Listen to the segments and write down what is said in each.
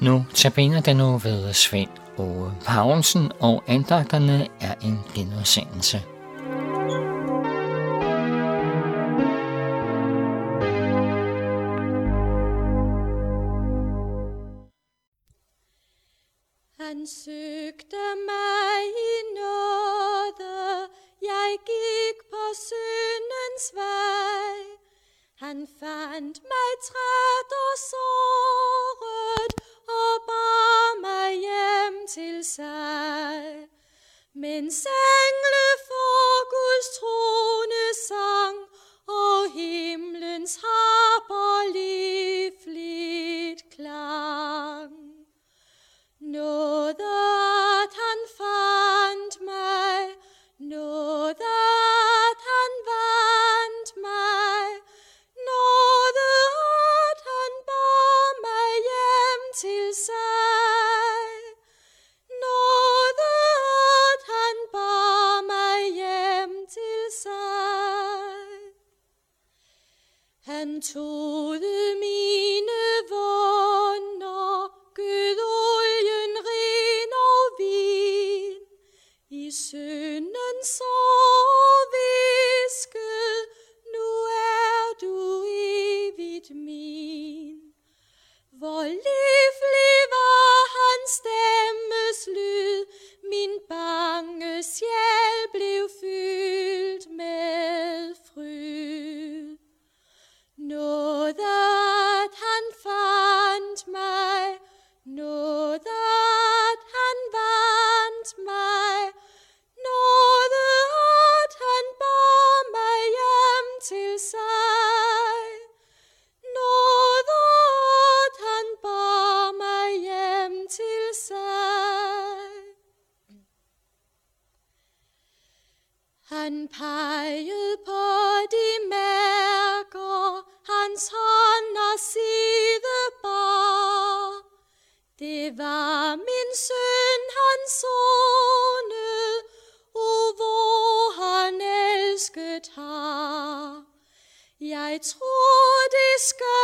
Nu tabiner den nu ved Svend Åge Paulsen, og andagterne er en genudsendelse. Han søgte mig i nåde, jeg gik på syndens vej. Han fandt mig træt og såret, til sig. Mens engle for Guds trone sang, og himlens harper lige. It's all sky.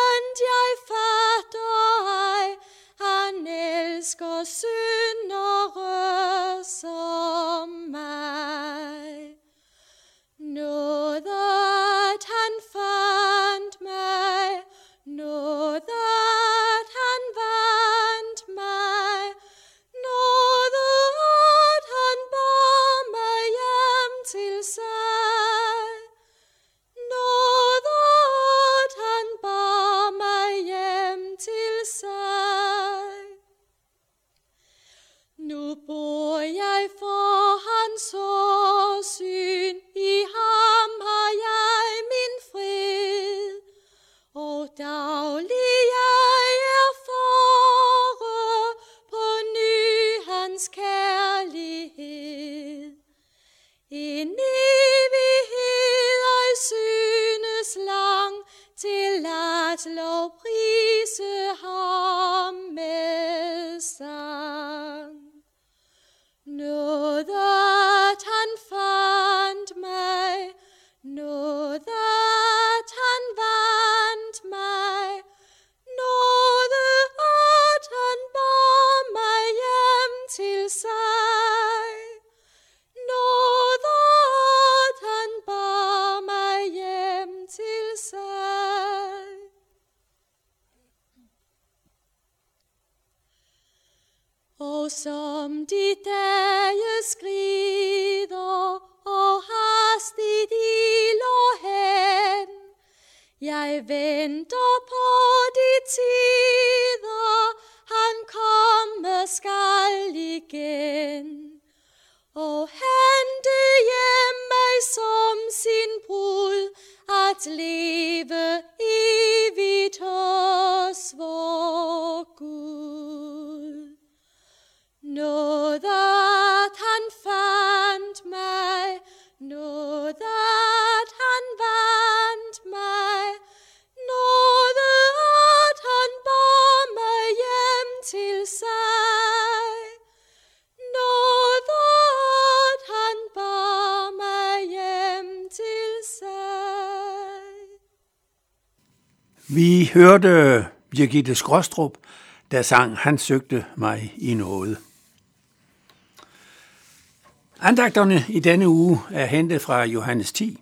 Know Og som de dage skrider, og hastigt iler hen, jeg venter på de tider, han kommer skal igen. Og hente hjem mig som sin brud at leve. Vi hørte Birgitte Skråstrup, der sang Han søgte mig i noget. Andagterne i denne uge er hentet fra Johannes 10,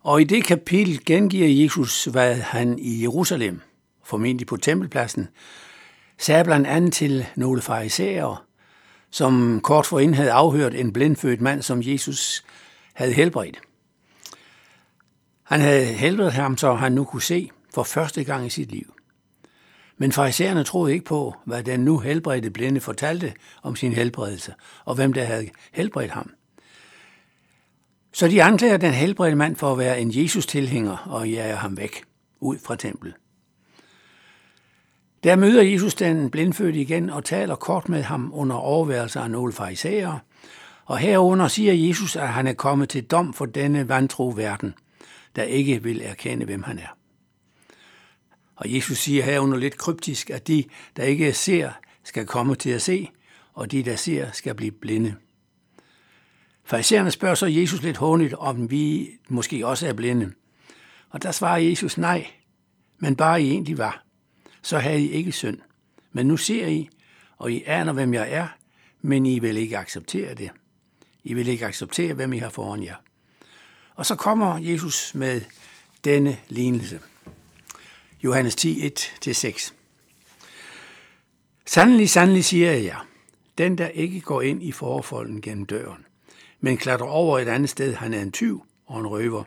og i det kapitel gengiver Jesus, hvad han i Jerusalem, formentlig på tempelpladsen, sagde blandt andet til nogle farisæere, som kort forinden havde afhørt en blindfødt mand, som Jesus havde helbredt. Han havde helbredt ham, så han nu kunne se for første gang i sit liv. Men farisæerne troede ikke på, hvad den nu helbredte blinde fortalte om sin helbredelse, og hvem der havde helbredt ham. Så de anklager den helbredte mand for at være en Jesus-tilhænger og jager ham væk, ud fra templet. Der møder Jesus den blindfødte igen og taler kort med ham under overværelse af nogle farisæere, og herunder siger Jesus, at han er kommet til dom for denne vantro verden, der ikke vil erkende, hvem han er. Og Jesus siger herunder lidt kryptisk, at de, der ikke ser, skal komme til at se, og de, der ser, skal blive blinde. Farisæerne spørger så Jesus lidt hånligt, om vi måske også er blinde. Og der svarer Jesus nej, men bare I egentlig var. Så havde I ikke synd. Men nu ser I, og I aner, hvem jeg er, men I vil ikke acceptere det. I vil ikke acceptere, hvem I har foran jer. Og så kommer Jesus med denne lignelse. Johannes 10, 1-6. Sandelig, sandelig siger jeg jer, den der ikke går ind i forfolden gennem døren, men klatrer over et andet sted, han er en tyv og en røver.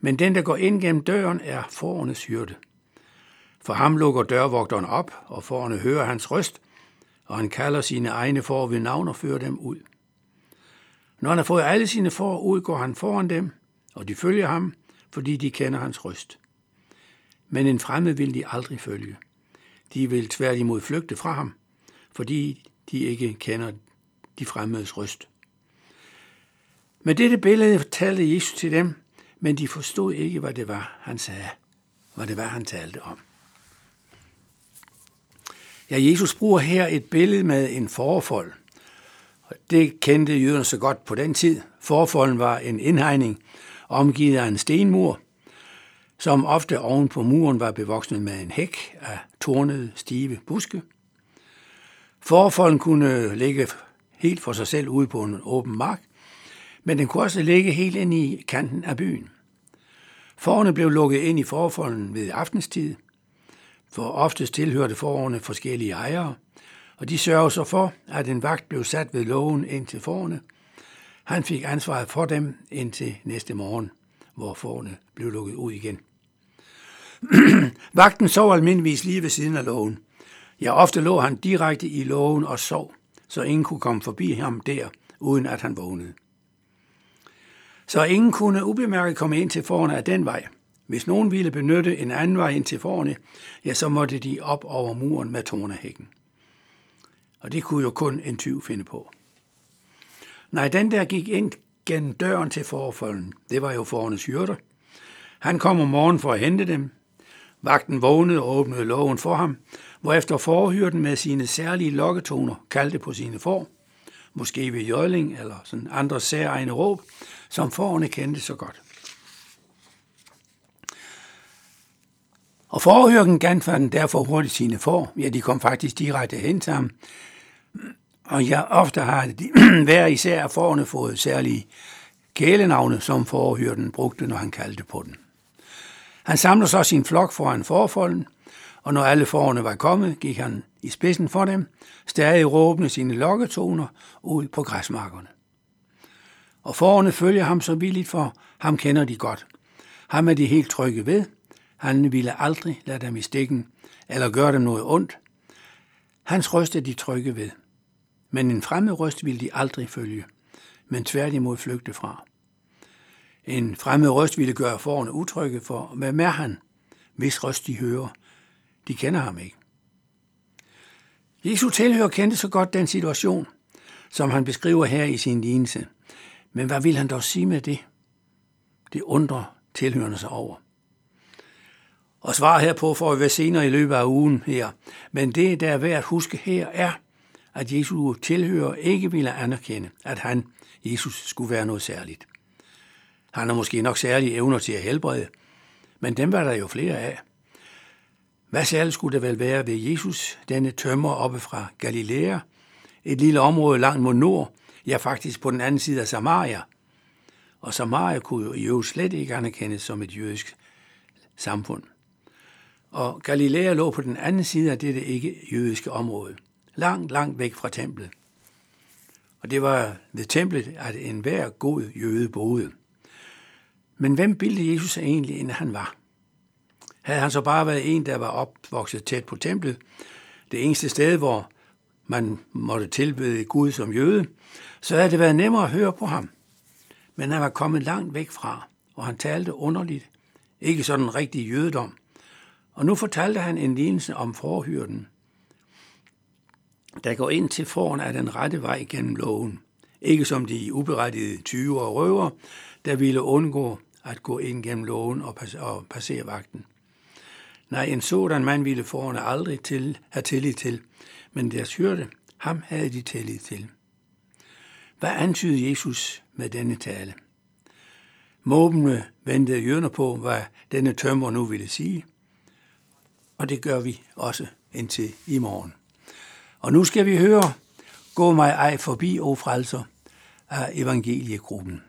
Men den, der går ind gennem døren, er forernes hyrde. For ham lukker dørvogteren op, og forerne hører hans røst, og han kalder sine egne for ved navn og fører dem ud. Når han har fået alle sine får ud, går han foran dem, og de følger ham, fordi de kender hans røst. Men en fremmed vil de aldrig følge. De vil tværtimod flygte fra ham, fordi de ikke kender de fremmedes røst. Med dette billede talte Jesus til dem, men de forstod ikke, hvad det var, han sagde, hvad det var, han talte om. Ja, Jesus bruger her et billede med en forfold. Det kendte jøderne så godt på den tid. Forfolden var en indhegning omgivet af en stenmur, som ofte oven på muren var bevokset med en hæk af tornede, stive buske. Forfolden kunne ligge helt for sig selv ude på en åben mark, men den kunne også ligge helt ind i kanten af byen. Forerne blev lukket ind i forfolden ved aftenstid, for oftest tilhørte forerne forskellige ejere, og de sørgede så for, at en vagt blev sat ved lågen ind til forerne. Han fik ansvaret for dem indtil næste morgen, hvor forne blev lukket ud igen. Vagten sov almindeligvis lige ved siden af lågen. Ja, ofte lå han direkte i lågen og sov, så ingen kunne komme forbi ham der, uden at han vågnede. Så ingen kunne ubemærket komme ind til forne af den vej. Hvis nogen ville benytte en anden vej ind til forne, ja, så måtte de op over muren med tornehækken. Og det kunne jo kun en tyv finde på. Nej, den der gik ind gennem døren til forfolden, det var jo forernes hyrder. Han kom om morgenen for at hente dem. Vagten vågnede og åbnede lågen for ham, hvorefter forhyrden med sine særlige lokketoner kaldte på sine får, måske ved jøjling eller sådan andre særegne råb, som forerne kendte så godt. Og forhyrken genfandt derfor hurtigt sine får. Ja, de kom faktisk direkte hen til ham. Og ja, ofte har de, hver især forne fået særlige kælenavne, som forhyrden brugte, når han kaldte på den. Han samler så sin flok foran forfolden, og når alle forerne var kommet, gik han i spidsen for dem, stadig råbende sine lokketoner ud på græsmarkerne. Og forerne følger ham så villigt, for ham kender de godt. Ham er de helt trygge ved. Han ville aldrig lade dem i stikken, eller gøre dem noget ondt. Hans røst er de trygge ved. Men en fremmed røst ville de aldrig følge, men tværtimod flygte fra. En fremmed røst ville gøre forerne utrygge, for hvem er han, hvis røst de hører? De kender ham ikke. Jesu tilhører kendte så godt den situation, som han beskriver her i sin lignelse. Men hvad vil han dog sige med det? Det undrer tilhørende sig over. Og svar herpå får vi være senere i løbet af ugen her. Men det, der er værd at huske her, er, at Jesus tilhører ikke ville anerkende, at han, Jesus, skulle være noget særligt. Han har måske nok særlige evner til at helbrede, men dem var der jo flere af. Hvad særligt skulle det vel være ved Jesus, denne tømmer oppe fra Galilea, et lille område langt mod nord, ja faktisk på den anden side af Samaria. Og Samaria kunne jo slet ikke anerkendes som et jødisk samfund. Og Galilea lå på den anden side af dette ikke-jødiske område, langt, langt væk fra templet. Og det var ved templet, at enhver god jøde boede. Men hvem bildte Jesus egentlig, end han var? Havde han så bare været en, der var opvokset tæt på templet, det eneste sted, hvor man måtte tilbede Gud som jøde, så havde det været nemmere at høre på ham. Men han var kommet langt væk fra, og han talte underligt, ikke sådan en rigtig jødedom. Og nu fortalte han en lignelse om forhyrden, der går ind til foran af den rette vej gennem loven. Ikke som de uberettigede tyve og røver, der ville undgå at gå ind gennem loven og, og passere vagten. Nej, en sådan mand ville forerne aldrig til, have tillid til, men deres hørte, ham havde de tillid til. Hvad antydede Jesus med denne tale? Måbende ventede jøderne på, hvad denne tømmer nu ville sige, og det gør vi også indtil i morgen. Og nu skal vi høre Gå mig ej forbi, o frelser, af evangeliegruppen.